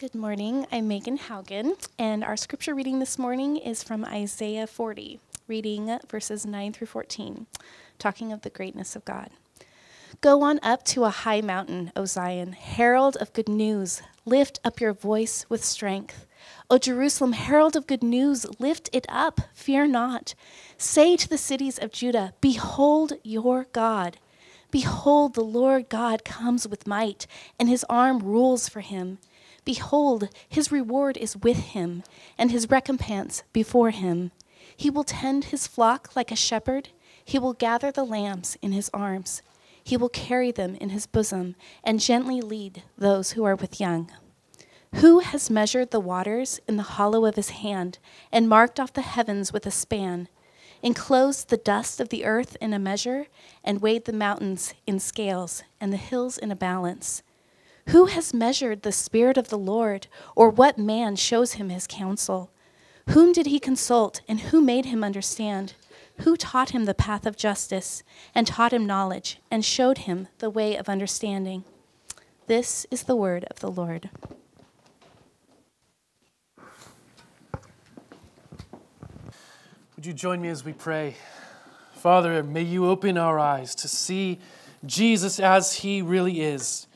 Good morning. I'm Megan Haugen, and our scripture reading this morning is from Isaiah 40, reading verses 9 through 14, talking of the greatness of God. Go on up to a high mountain, O Zion, herald of good news. Lift up your voice with strength. O Jerusalem, herald of good news, lift it up, fear not. Say to the cities of Judah, Behold your God. Behold, the Lord God comes with might, and his arm rules for him. Behold, his reward is with him, and his recompense before him. He will tend his flock like a shepherd. He will gather the lambs in his arms. He will carry them in his bosom, and gently lead those who are with young. Who has measured the waters in the hollow of his hand, and marked off the heavens with a span, enclosed the dust of the earth in a measure, and weighed the mountains in scales, and the hills in a balance? Who has measured the Spirit of the Lord, or what man shows him his counsel? Whom did he consult, and who made him understand? Who taught him the path of justice, and taught him knowledge, and showed him the way of understanding? This is the word of the Lord. Would you join me as we pray? Father, may you open our eyes to see Jesus as he really is,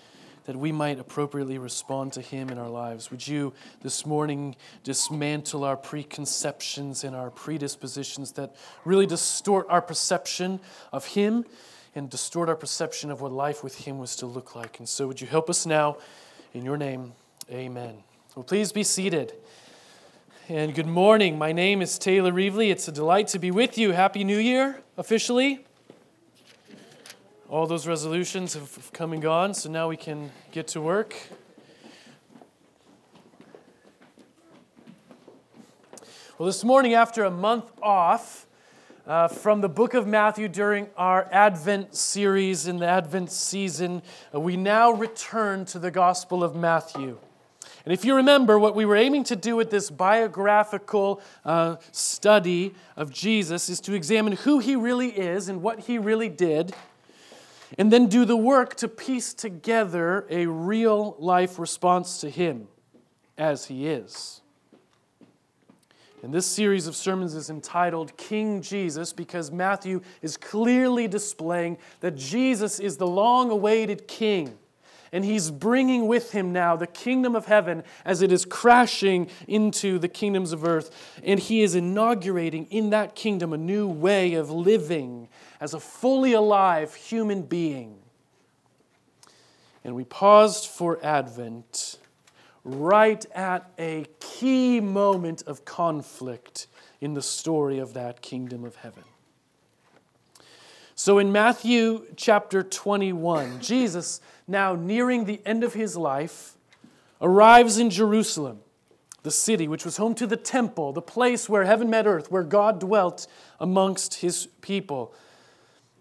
that we might appropriately respond to him in our lives. Would you this morning dismantle our preconceptions and our predispositions that really distort our perception of him and distort our perception of what life with him was to look like? And so, would you help us now? In your name, amen. Well, please be seated and good morning. My name is Taylor Reevely. It's a delight to be with you. Happy New Year, officially. All those resolutions have come and gone, so now we can get to work. Well, this morning, after a month off uh, from the book of Matthew during our Advent series in the Advent season, uh, we now return to the Gospel of Matthew. And if you remember, what we were aiming to do with this biographical uh, study of Jesus is to examine who he really is and what he really did, and then do the work to piece together a real life response to him as he is. And this series of sermons is entitled King Jesus because Matthew is clearly displaying that Jesus is the long awaited king and he's bringing with him now the kingdom of heaven as it is crashing into the kingdoms of earth. And he is inaugurating in that kingdom a new way of living as a fully alive human being. And we paused for Advent right at a key moment of conflict in the story of that kingdom of heaven. So in Matthew chapter 21, Jesus, now nearing the end of his life, arrives in Jerusalem, the city which was home to the temple, the place where heaven met earth, where God dwelt amongst his people.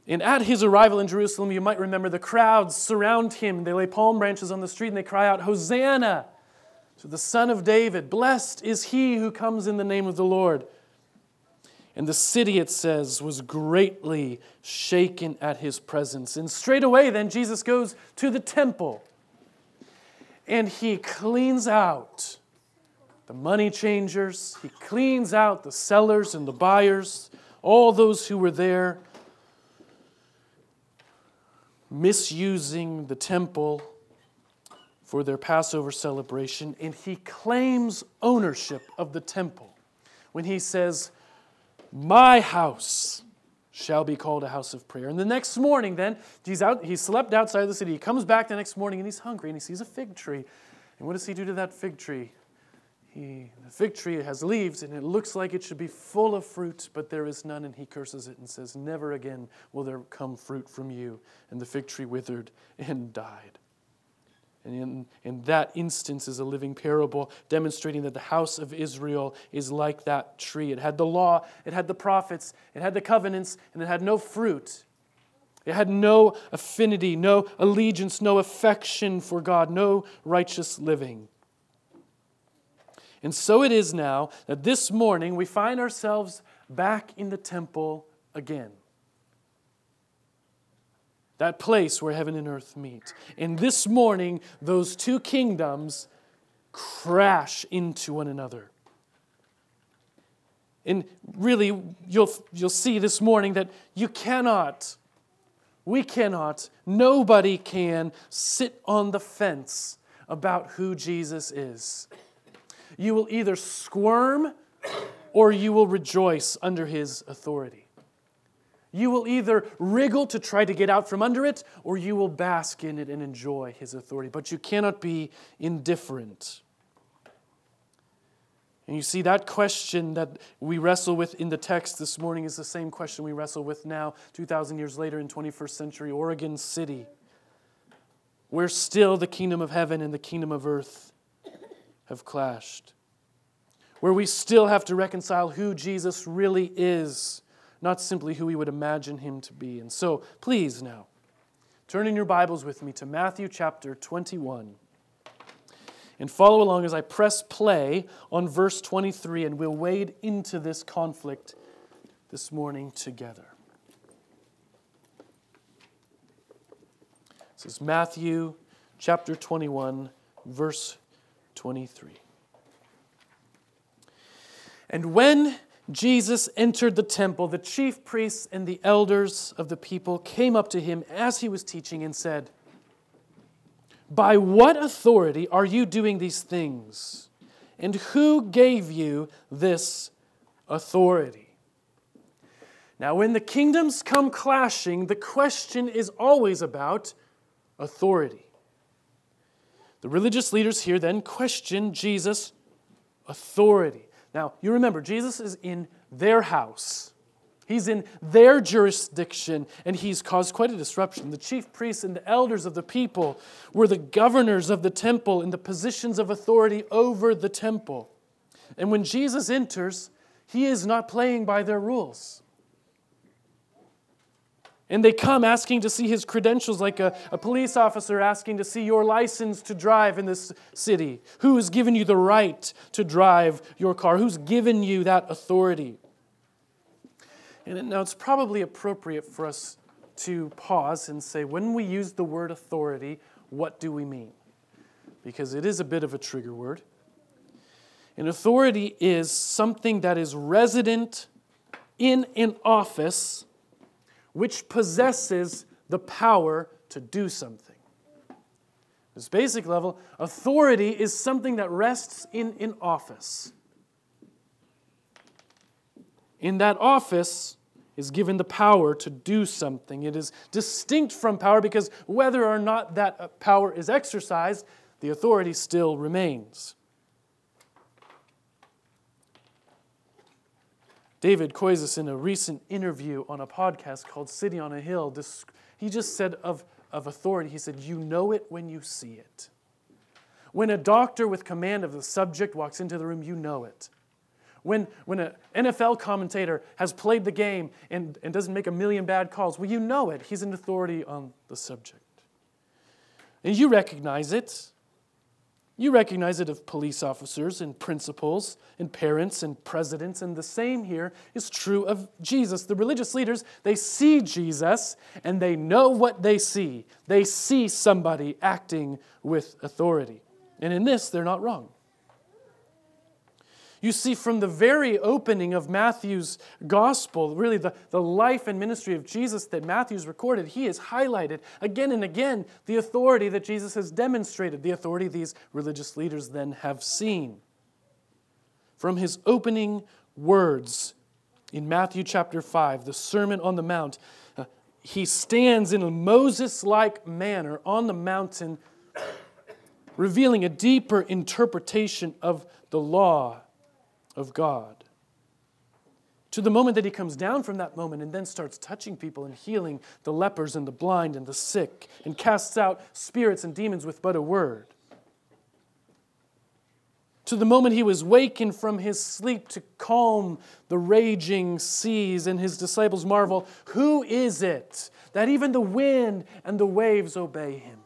And at his arrival in Jerusalem, you might remember the crowds surround him. They lay palm branches on the street and they cry out, Hosanna to the Son of David. Blessed is he who comes in the name of the Lord. And the city, it says, was greatly shaken at his presence. And straight away, then, Jesus goes to the temple and he cleans out the money changers, he cleans out the sellers and the buyers, all those who were there misusing the temple for their Passover celebration. And he claims ownership of the temple when he says, my house shall be called a house of prayer. And the next morning, then, he's out, he slept outside of the city. He comes back the next morning and he's hungry and he sees a fig tree. And what does he do to that fig tree? He, the fig tree has leaves and it looks like it should be full of fruit, but there is none. And he curses it and says, Never again will there come fruit from you. And the fig tree withered and died. And in, in that instance is a living parable demonstrating that the house of Israel is like that tree. It had the law, it had the prophets, it had the covenants, and it had no fruit. It had no affinity, no allegiance, no affection for God, no righteous living. And so it is now that this morning we find ourselves back in the temple again that place where heaven and earth meet. And this morning, those two kingdoms crash into one another. And really, you'll, you'll see this morning that you cannot, we cannot, nobody can sit on the fence about who Jesus is. You will either squirm or you will rejoice under his authority. You will either wriggle to try to get out from under it, or you will bask in it and enjoy his authority. But you cannot be indifferent. And you see, that question that we wrestle with in the text this morning is the same question we wrestle with now, 2,000 years later in 21st century Oregon City, where still the kingdom of heaven and the kingdom of earth have clashed, where we still have to reconcile who Jesus really is, not simply who we would imagine him to be. And so, please now, turn in your Bibles with me to Matthew chapter 21 and follow along as I press play on verse 23, and we'll wade into this conflict this morning together. This is Matthew chapter 21, verse 23. And when Jesus entered the temple, the chief priests and the elders of the people came up to him as he was teaching and said, by what authority are you doing these things? And who gave you this authority? Now, when the kingdoms come clashing, the question is always about authority. The religious leaders here then question Jesus' authority. Now, you remember, Jesus is in their house. He's in their jurisdiction and he's caused quite a disruption. The chief priests and the elders of the people were the governors of the temple in the positions of authority over the temple. And when Jesus enters, he is not playing by their rules. And they come asking to see his credentials, like a, a police officer asking to see your license to drive in this city. Who has given you the right to drive your car? Who's given you that authority? And now it's probably appropriate for us to pause and say, when we use the word authority, what do we mean? Because it is a bit of a trigger word. And authority is something that is resident in an office which possesses the power to do something. This basic level, authority is something that rests in an office in that office is given the power to do something. It is distinct from power because whether or not that uh, power is exercised, the authority still remains. David Koyzis, in a recent interview on a podcast called City on a Hill, he just said of, of authority, he said, You know it when you see it. When a doctor with command of the subject walks into the room, you know it. When, when an NFL commentator has played the game and, and doesn't make a million bad calls, well, you know it. He's an authority on the subject. And you recognize it. You recognize it of police officers and principals and parents and presidents, and the same here is true of Jesus. The religious leaders, they see Jesus and they know what they see. They see somebody acting with authority. And in this, they're not wrong. You see, from the very opening of Matthew's gospel, really the, the life and ministry of Jesus that Matthew's recorded, he has highlighted again and again the authority that Jesus has demonstrated, the authority these religious leaders then have seen. From his opening words in Matthew chapter 5, the Sermon on the Mount, uh, he stands in a Moses like manner on the mountain, revealing a deeper interpretation of the law of God. To the moment that he comes down from that moment and then starts touching people and healing the lepers and the blind and the sick and casts out spirits and demons with but a word. To the moment he was wakened from his sleep to calm the raging seas, and his disciples marvel, Who is it that even the wind and the waves obey him?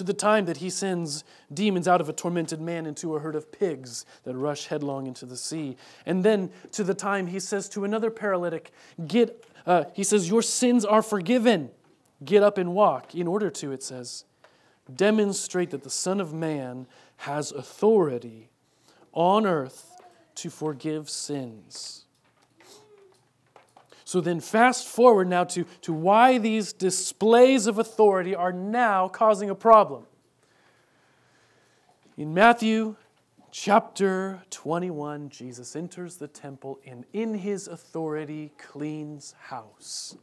To the time that he sends demons out of a tormented man into a herd of pigs that rush headlong into the sea. And then to the time he says to another paralytic, Get, uh, he says, Your sins are forgiven. Get up and walk. In order to, it says, demonstrate that the Son of Man has authority on earth to forgive sins. So then, fast forward now to, to why these displays of authority are now causing a problem. In Matthew chapter 21, Jesus enters the temple and in his authority cleans house.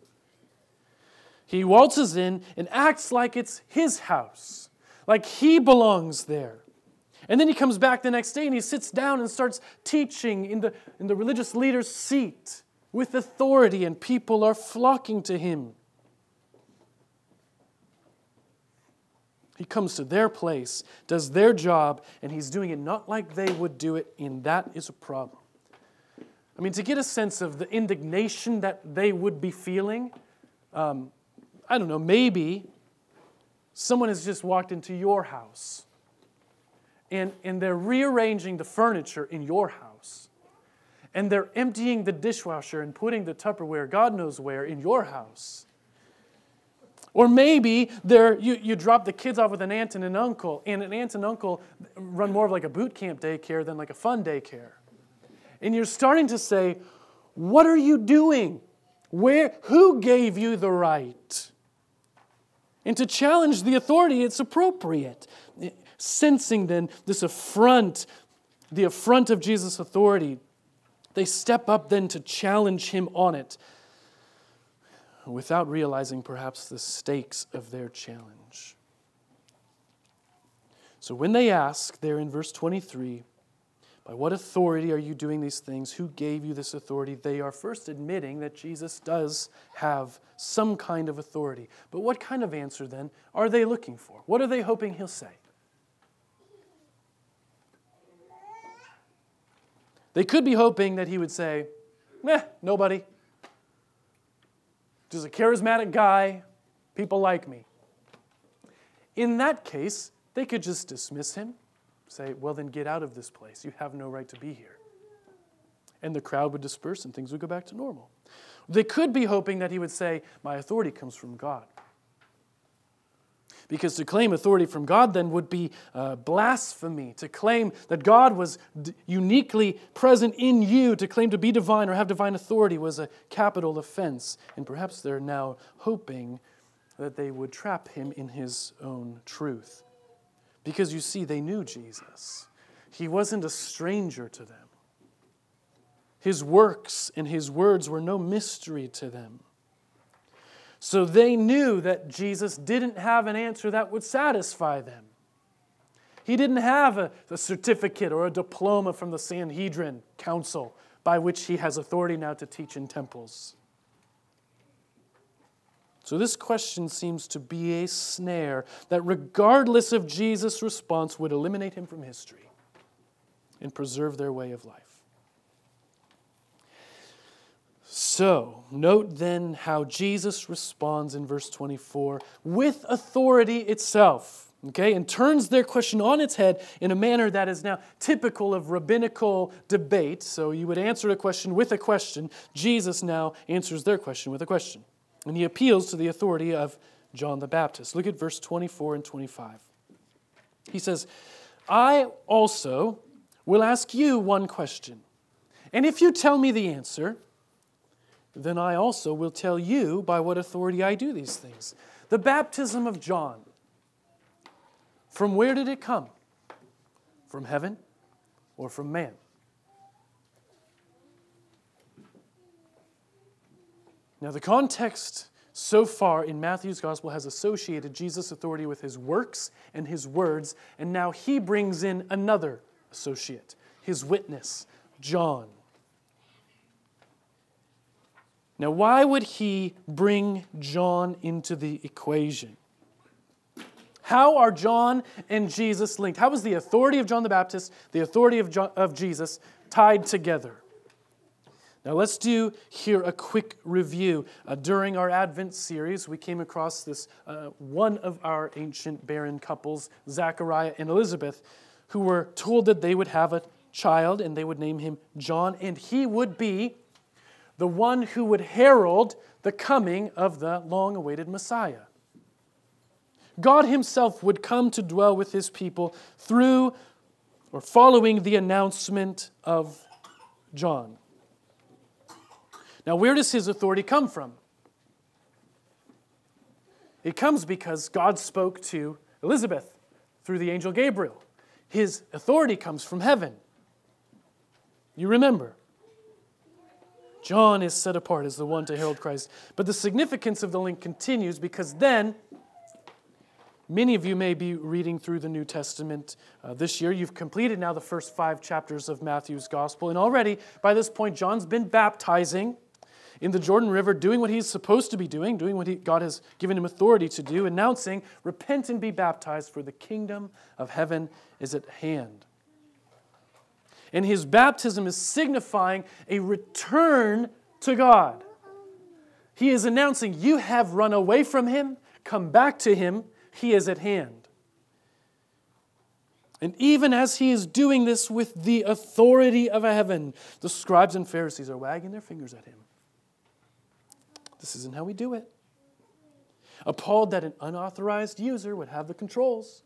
He waltzes in and acts like it's his house, like he belongs there. And then he comes back the next day and he sits down and starts teaching in the, in the religious leader's seat with authority, and people are flocking to him. He comes to their place, does their job, and he's doing it not like they would do it, and that is a problem. I mean, to get a sense of the indignation that they would be feeling, um, I don't know, maybe someone has just walked into your house and, and they're rearranging the furniture in your house and they're emptying the dishwasher and putting the Tupperware, God knows where, in your house. Or maybe you, you drop the kids off with an aunt and an uncle, and an aunt and uncle run more of like a boot camp daycare than like a fun daycare. And you're starting to say, What are you doing? Where, who gave you the right? And to challenge the authority, it's appropriate. Sensing then this affront, the affront of Jesus' authority, they step up then to challenge him on it without realizing perhaps the stakes of their challenge. So when they ask, there in verse 23, by what authority are you doing these things? Who gave you this authority? They are first admitting that Jesus does have some kind of authority. But what kind of answer then are they looking for? What are they hoping he'll say? They could be hoping that he would say, Meh, nobody. Just a charismatic guy. People like me. In that case, they could just dismiss him, say, Well, then get out of this place. You have no right to be here. And the crowd would disperse and things would go back to normal. They could be hoping that he would say, My authority comes from God. Because to claim authority from God then would be uh, blasphemy. To claim that God was d- uniquely present in you, to claim to be divine or have divine authority was a capital offense. And perhaps they're now hoping that they would trap him in his own truth. Because you see, they knew Jesus, he wasn't a stranger to them. His works and his words were no mystery to them. So they knew that Jesus didn't have an answer that would satisfy them. He didn't have a, a, certificate or a diploma from the Sanhedrin council by which he has authority now to teach in temples. So, this question seems to be a snare that, regardless of Jesus' response, would eliminate him from history and preserve their way of life. So, note then how Jesus responds in verse 24 with authority itself, okay, and turns their question on its head in a manner that is now typical of rabbinical debate. So, you would answer a question with a question. Jesus now answers their question with a question. And he appeals to the authority of John the Baptist. Look at verse 24 and 25. He says, I also will ask you one question. And if you tell me the answer, then I also will tell you by what authority I do these things. The baptism of John, from where did it come? From heaven or from man? Now, the context so far in Matthew's gospel has associated Jesus' authority with his works and his words, and now he brings in another associate, his witness, John. Now, why would he bring John into the equation? How are John and Jesus linked? How is the authority of John the Baptist, the authority of, John, of Jesus, tied together? Now, let's do here a quick review. Uh, during our Advent series, we came across this uh, one of our ancient barren couples, Zachariah and Elizabeth, who were told that they would have a child and they would name him John, and he would be the one who would herald the coming of the long awaited Messiah. God Himself would come to dwell with His people through or following the announcement of John. Now, where does His authority come from? It comes because God spoke to Elizabeth through the angel Gabriel. His authority comes from heaven. You remember. John is set apart as the one to herald Christ. But the significance of the link continues because then, many of you may be reading through the New Testament uh, this year. You've completed now the first five chapters of Matthew's Gospel. And already, by this point, John's been baptizing in the Jordan River, doing what he's supposed to be doing, doing what he, God has given him authority to do, announcing, Repent and be baptized, for the kingdom of heaven is at hand. And his baptism is signifying a return to God. He is announcing, You have run away from him, come back to him, he is at hand. And even as he is doing this with the authority of heaven, the scribes and Pharisees are wagging their fingers at him. This isn't how we do it. Appalled that an unauthorized user would have the controls.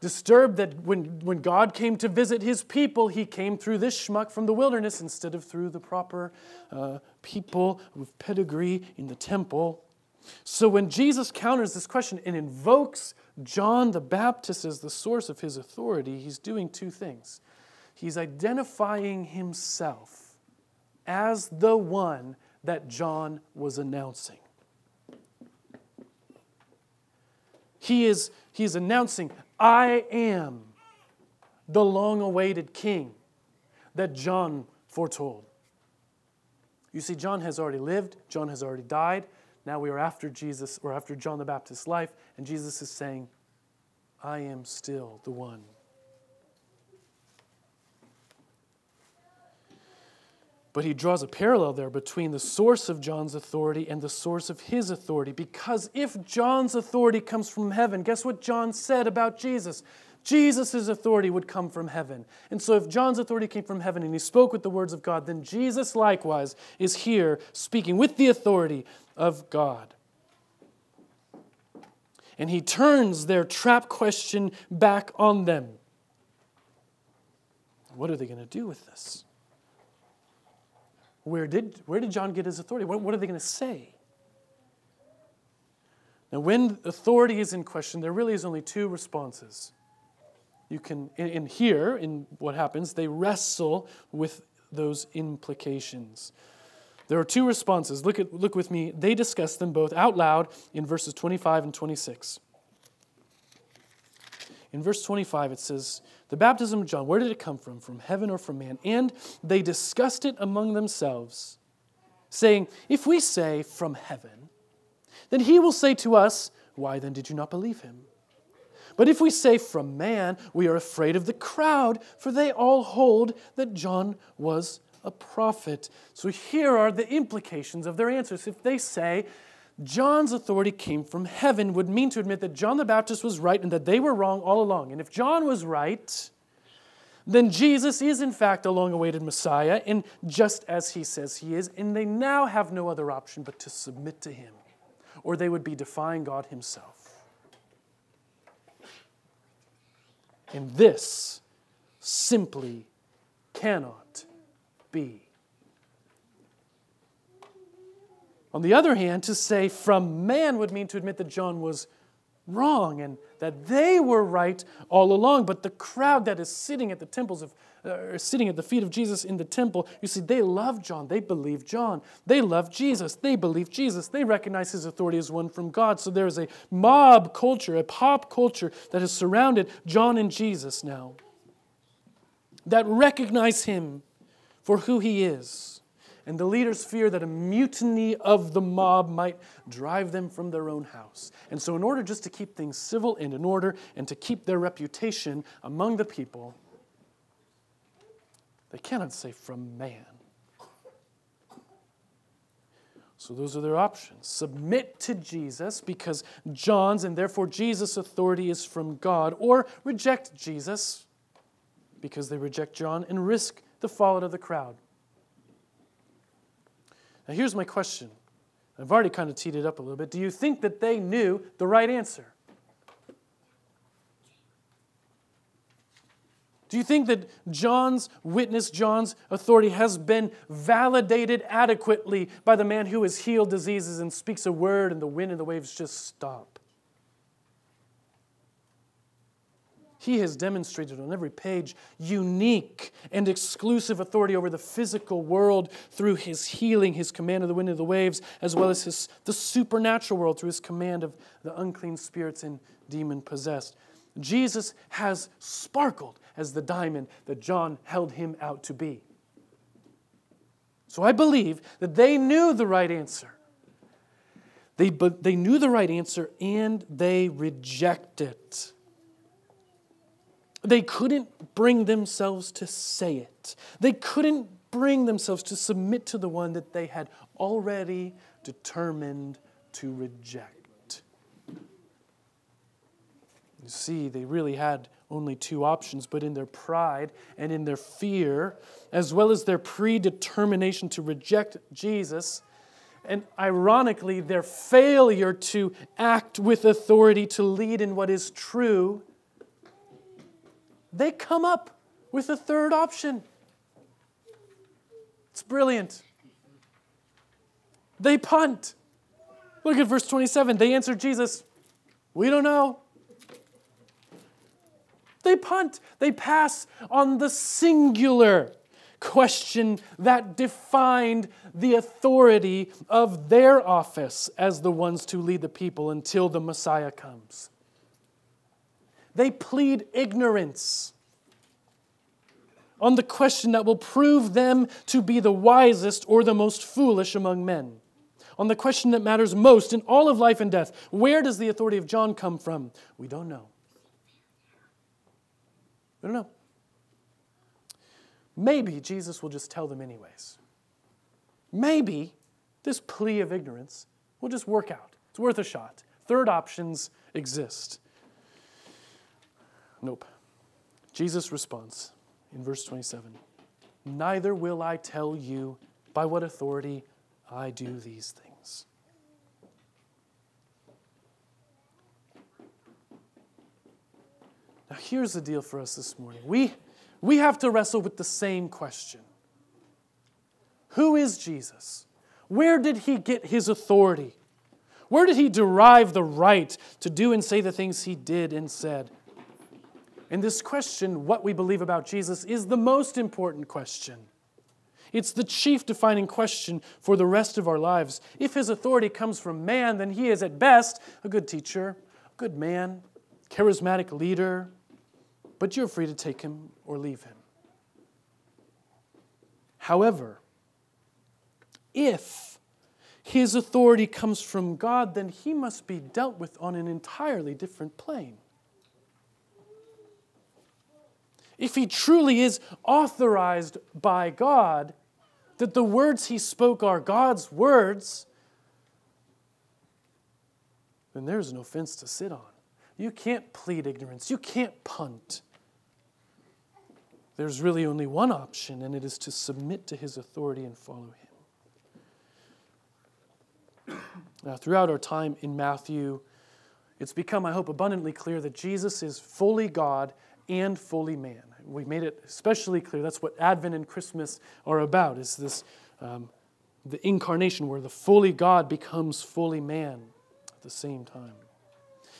Disturbed that when, when God came to visit his people, he came through this schmuck from the wilderness instead of through the proper uh, people with pedigree in the temple. So when Jesus counters this question and invokes John the Baptist as the source of his authority, he's doing two things. He's identifying himself as the one that John was announcing. He is, he is announcing, I am the long awaited king that John foretold. You see, John has already lived, John has already died. Now we are after Jesus, or after John the Baptist's life, and Jesus is saying, I am still the one But he draws a parallel there between the source of John's authority and the source of his authority. Because if John's authority comes from heaven, guess what John said about Jesus? Jesus' authority would come from heaven. And so, if John's authority came from heaven and he spoke with the words of God, then Jesus likewise is here speaking with the authority of God. And he turns their trap question back on them. What are they going to do with this? Where did, where did John get his authority? What, what are they going to say? Now, when authority is in question, there really is only two responses. You can, in, in here, in what happens, they wrestle with those implications. There are two responses. Look, at, look with me. They discuss them both out loud in verses 25 and 26. In verse 25, it says, the baptism of John, where did it come from? From heaven or from man? And they discussed it among themselves, saying, If we say from heaven, then he will say to us, Why then did you not believe him? But if we say from man, we are afraid of the crowd, for they all hold that John was a prophet. So here are the implications of their answers. If they say, John's authority came from heaven would mean to admit that John the Baptist was right and that they were wrong all along. And if John was right, then Jesus is in fact a long awaited Messiah, and just as he says he is, and they now have no other option but to submit to him, or they would be defying God himself. And this simply cannot be. On the other hand, to say from man would mean to admit that John was wrong and that they were right all along. But the crowd that is sitting at the temples of, uh, sitting at the feet of Jesus in the temple, you see, they love John. They believe John. They love Jesus. They believe Jesus. They recognize his authority as one from God. So there is a mob culture, a pop culture that has surrounded John and Jesus now that recognize him for who he is and the leaders fear that a mutiny of the mob might drive them from their own house. And so, in order just to keep things civil and in order and to keep their reputation among the people, they cannot say from man. So, those are their options. Submit to Jesus because John's and therefore Jesus' authority is from God, or reject Jesus because they reject John and risk the fallout of the crowd. Now, here's my question. I've already kind of teed it up a little bit. Do you think that they knew the right answer? Do you think that John's witness, John's authority has been validated adequately by the man who has healed diseases and speaks a word and the wind and the waves just stop? He has demonstrated on every page unique and exclusive authority over the physical world through his healing, his command of the wind and the waves, as well as his, the supernatural world through his command of the unclean spirits and demon possessed. Jesus has sparkled as the diamond that John held him out to be. So I believe that they knew the right answer. They, but they knew the right answer and they rejected it. They couldn't bring themselves to say it. They couldn't bring themselves to submit to the one that they had already determined to reject. You see, they really had only two options, but in their pride and in their fear, as well as their predetermination to reject Jesus, and ironically, their failure to act with authority to lead in what is true, they come up with a third option. It's brilliant. They punt. Look at verse 27. They answered Jesus, We don't know. They punt, they pass on the singular question that defined the authority of their office as the ones to lead the people until the Messiah comes. They plead ignorance on the question that will prove them to be the wisest or the most foolish among men. On the question that matters most in all of life and death where does the authority of John come from? We don't know. We don't know. Maybe Jesus will just tell them anyways. Maybe this plea of ignorance will just work out. It's worth a shot. Third options exist. Nope. Jesus responds in verse 27 Neither will I tell you by what authority I do these things. Now, here's the deal for us this morning. We, we have to wrestle with the same question Who is Jesus? Where did he get his authority? Where did he derive the right to do and say the things he did and said? And this question, what we believe about Jesus, is the most important question. It's the chief defining question for the rest of our lives. If his authority comes from man, then he is at best a good teacher, a good man, charismatic leader, but you're free to take him or leave him. However, if his authority comes from God, then he must be dealt with on an entirely different plane. If he truly is authorized by God, that the words he spoke are God's words, then there's no fence to sit on. You can't plead ignorance. You can't punt. There's really only one option, and it is to submit to his authority and follow him. Now, throughout our time in Matthew, it's become, I hope, abundantly clear that Jesus is fully God and fully man. We made it especially clear that's what Advent and Christmas are about, is this um, the incarnation where the fully God becomes fully man at the same time.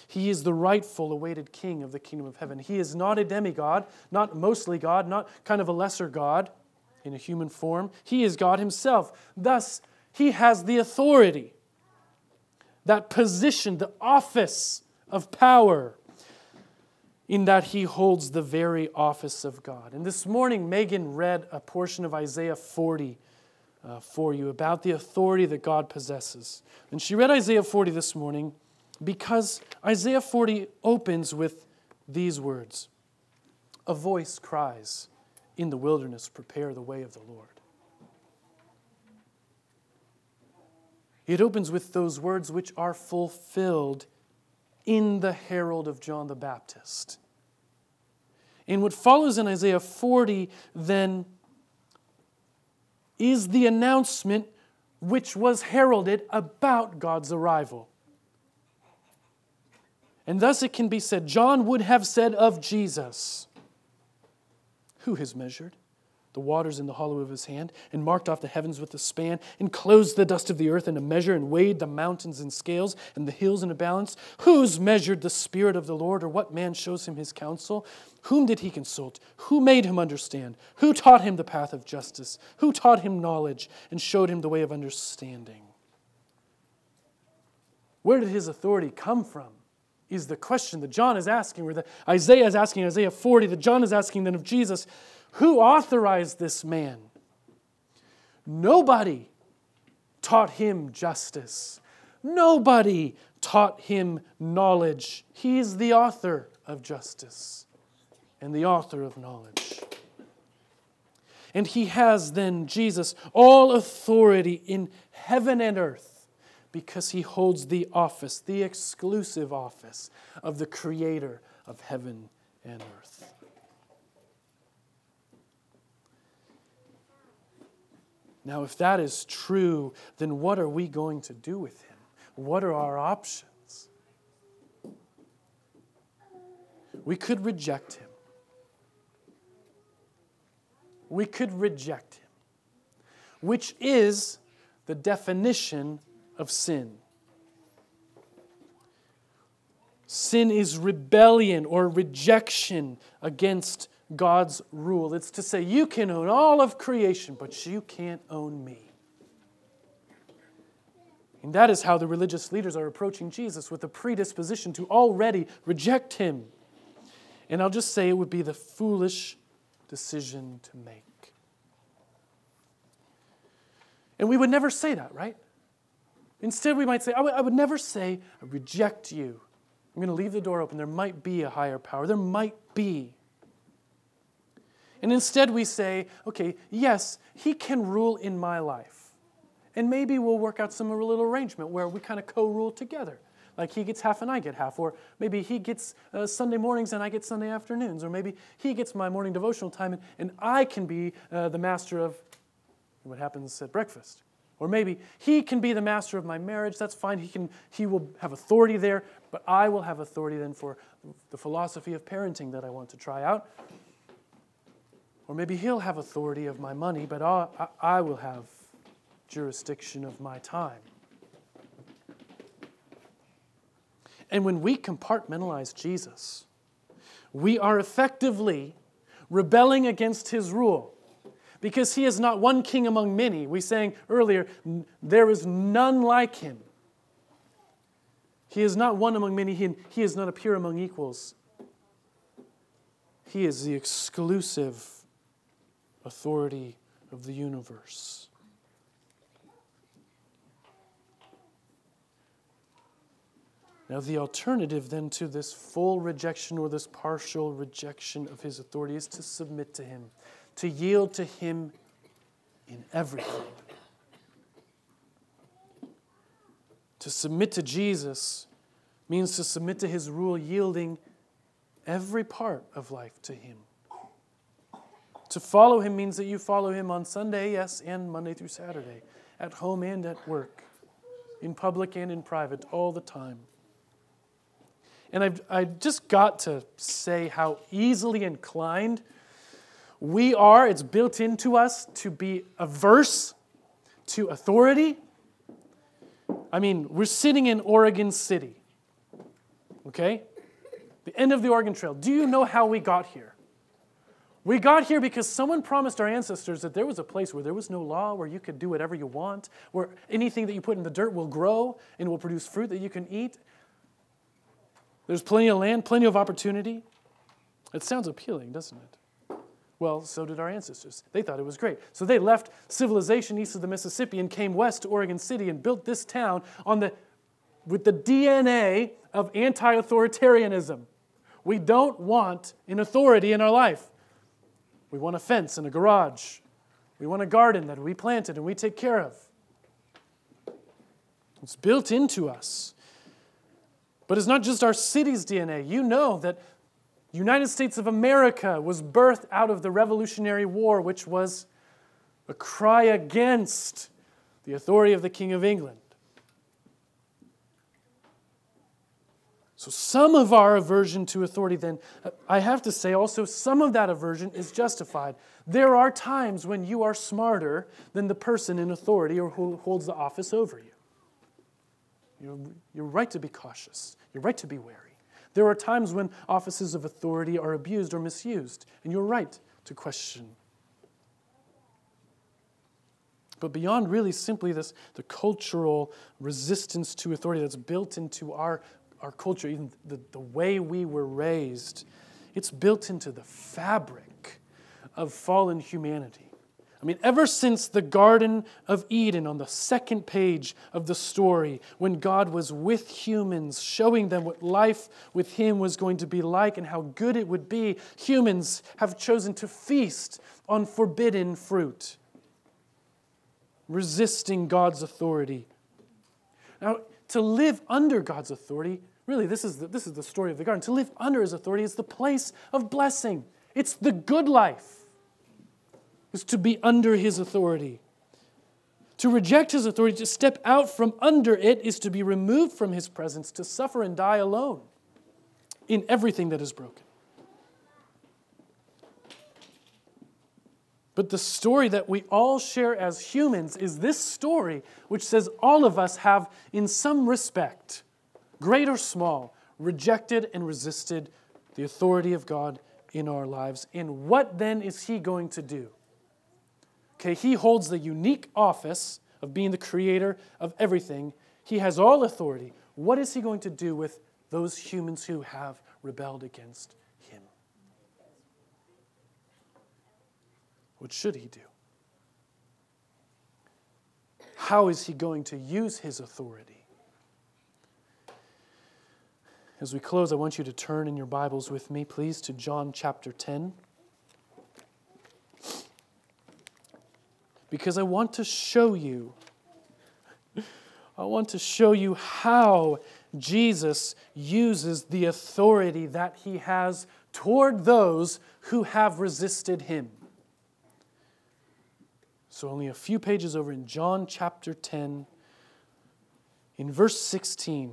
He is the rightful, awaited king of the kingdom of heaven. He is not a demigod, not mostly God, not kind of a lesser God in a human form. He is God himself. Thus, he has the authority, that position, the office of power, in that he holds the very office of God. And this morning, Megan read a portion of Isaiah 40 uh, for you about the authority that God possesses. And she read Isaiah 40 this morning because Isaiah 40 opens with these words A voice cries, In the wilderness, prepare the way of the Lord. It opens with those words which are fulfilled in the herald of John the Baptist. And what follows in Isaiah 40 then is the announcement which was heralded about God's arrival. And thus it can be said, John would have said of Jesus, Who has measured the waters in the hollow of his hand, and marked off the heavens with a span, and closed the dust of the earth in a measure, and weighed the mountains in scales, and the hills in a balance? Who's measured the Spirit of the Lord, or what man shows him his counsel? Whom did he consult? Who made him understand? Who taught him the path of justice? Who taught him knowledge, and showed him the way of understanding? Where did his authority come from? Is the question that John is asking, or that Isaiah is asking, Isaiah 40, that John is asking then of Jesus. Who authorized this man? Nobody taught him justice. Nobody taught him knowledge. He is the author of justice and the author of knowledge. And he has then, Jesus, all authority in heaven and earth because he holds the office, the exclusive office of the creator of heaven and earth. Now, if that is true, then what are we going to do with him? What are our options? We could reject him. We could reject him, which is the definition of sin. Sin is rebellion or rejection against God's rule. It's to say, you can own all of creation, but you can't own me. And that is how the religious leaders are approaching Jesus with a predisposition to already reject him. And I'll just say it would be the foolish decision to make. And we would never say that, right? Instead, we might say, I would, would never say, I reject you. I'm going to leave the door open. There might be a higher power. There might be. And instead, we say, okay, yes, he can rule in my life. And maybe we'll work out some little arrangement where we kind of co rule together. Like he gets half and I get half. Or maybe he gets uh, Sunday mornings and I get Sunday afternoons. Or maybe he gets my morning devotional time and, and I can be uh, the master of what happens at breakfast. Or maybe he can be the master of my marriage. That's fine. He, can, he will have authority there. But I will have authority then for the philosophy of parenting that I want to try out. Or maybe he'll have authority of my money, but I, I will have jurisdiction of my time. And when we compartmentalize Jesus, we are effectively rebelling against his rule because he is not one king among many. We sang earlier, there is none like him. He is not one among many, he, he is not a peer among equals. He is the exclusive authority of the universe. Now, the alternative then to this full rejection or this partial rejection of his authority is to submit to him, to yield to him in everything. To submit to Jesus means to submit to his rule, yielding every part of life to him. To follow him means that you follow him on Sunday, yes, and Monday through Saturday, at home and at work, in public and in private, all the time. And I've, I just got to say how easily inclined we are, it's built into us to be averse to authority. I mean, we're sitting in Oregon City, okay? The end of the Oregon Trail. Do you know how we got here? We got here because someone promised our ancestors that there was a place where there was no law, where you could do whatever you want, where anything that you put in the dirt will grow and will produce fruit that you can eat. There's plenty of land, plenty of opportunity. It sounds appealing, doesn't it? Well, so did our ancestors. They thought it was great. So they left civilization east of the Mississippi and came west to Oregon City and built this town on the, with the DNA of anti authoritarianism. We don't want an authority in our life. We want a fence and a garage. We want a garden that we planted and we take care of. It's built into us. But it's not just our city's DNA. You know that United States of America was birthed out of the Revolutionary War, which was a cry against the authority of the King of England. So, some of our aversion to authority, then, I have to say also, some of that aversion is justified. There are times when you are smarter than the person in authority or who holds the office over you. You're, you're right to be cautious, you're right to be wary. There are times when offices of authority are abused or misused, and you're right to question. But beyond really simply this, the cultural resistance to authority that's built into our, our culture, even the, the way we were raised, it's built into the fabric of fallen humanity. I mean, ever since the Garden of Eden, on the second page of the story, when God was with humans, showing them what life with Him was going to be like and how good it would be, humans have chosen to feast on forbidden fruit, resisting God's authority. Now, to live under God's authority, really, this is the, this is the story of the garden. To live under His authority is the place of blessing, it's the good life is to be under his authority. To reject his authority, to step out from under it, is to be removed from his presence, to suffer and die alone in everything that is broken. But the story that we all share as humans is this story, which says all of us have, in some respect, great or small, rejected and resisted the authority of God in our lives. And what then is He going to do? Okay, he holds the unique office of being the creator of everything. He has all authority. What is he going to do with those humans who have rebelled against him? What should he do? How is he going to use his authority? As we close, I want you to turn in your Bibles with me, please, to John chapter 10. because I want to show you. I want to show you how Jesus uses the authority that he has toward those who have resisted him. So, only a few pages over in John chapter 10, in verse 16,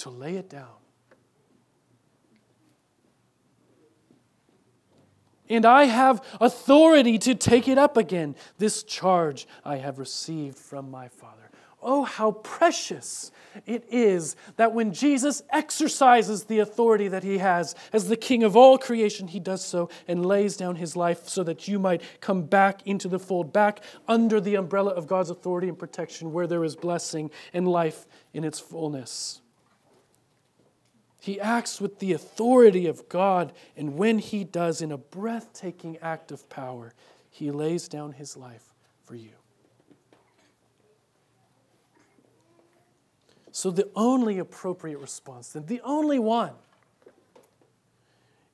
to lay it down. and I have authority to take it up again. This charge I have received from my Father. Oh, how precious it is that when Jesus exercises the authority that he has as the King of all creation, he does so and lays down his life so that you might come back into the fold, back under the umbrella of God's authority and protection where there is blessing and life in its fullness. He acts with the authority of God, and when he does, in a breathtaking act of power, he lays down his life for you. So, the only appropriate response, then, the only one,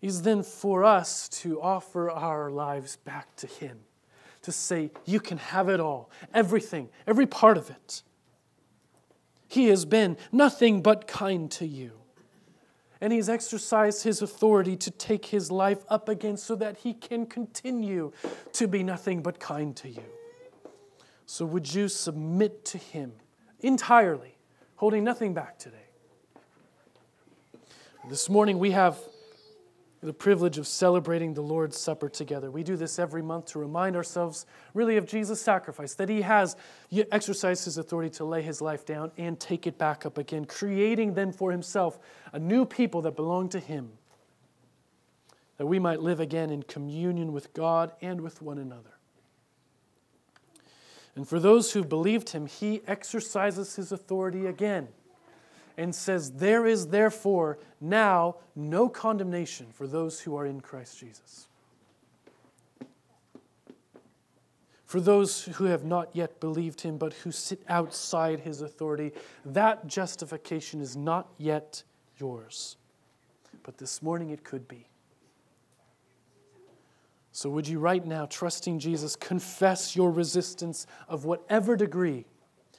is then for us to offer our lives back to Him, to say, You can have it all, everything, every part of it. He has been nothing but kind to you and he's exercised his authority to take his life up again so that he can continue to be nothing but kind to you. So, would you submit to him entirely, holding nothing back today? This morning we have the privilege of celebrating the Lord's Supper together. We do this every month to remind ourselves, really, of Jesus' sacrifice, that He has exercised His authority to lay His life down and take it back up again, creating then for Himself a new people that belong to Him, that we might live again in communion with God and with one another. And for those who believed Him, He exercises His authority again and says, There is therefore now no condemnation for those who are in Christ Jesus. for those who have not yet believed him, but who sit outside his authority, that justification is not yet yours. But this morning it could be. So, would you right now, trusting Jesus, confess your resistance of whatever degree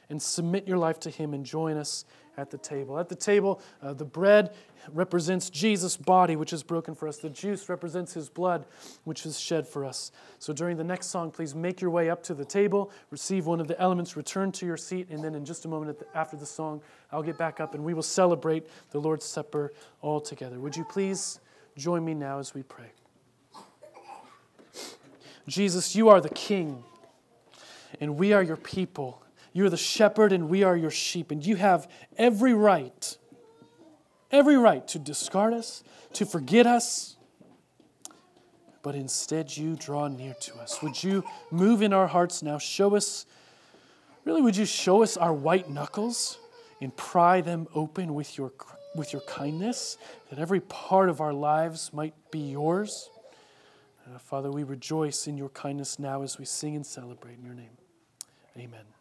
and submit your life to Him and join us at the table? At the table, uh, the bread represents Jesus' body, which is broken for us. The juice represents His blood, which is shed for us. So, during the next song, please make your way up to the table, receive one of the elements, return to your seat, and then in just a moment after the song, I'll get back up and we will celebrate the Lord's Supper all together. Would you please join me now as we pray? Jesus, you are the King, and we are your people. You are the shepherd, and we are your sheep, and you have every right, every right to discard us, to forget us. But instead, you draw near to us. Would you move in our hearts now? Show us, really, would you show us our white knuckles and pry them open with your, with your kindness, that every part of our lives might be yours? Uh, Father, we rejoice in your kindness now as we sing and celebrate in your name. Amen.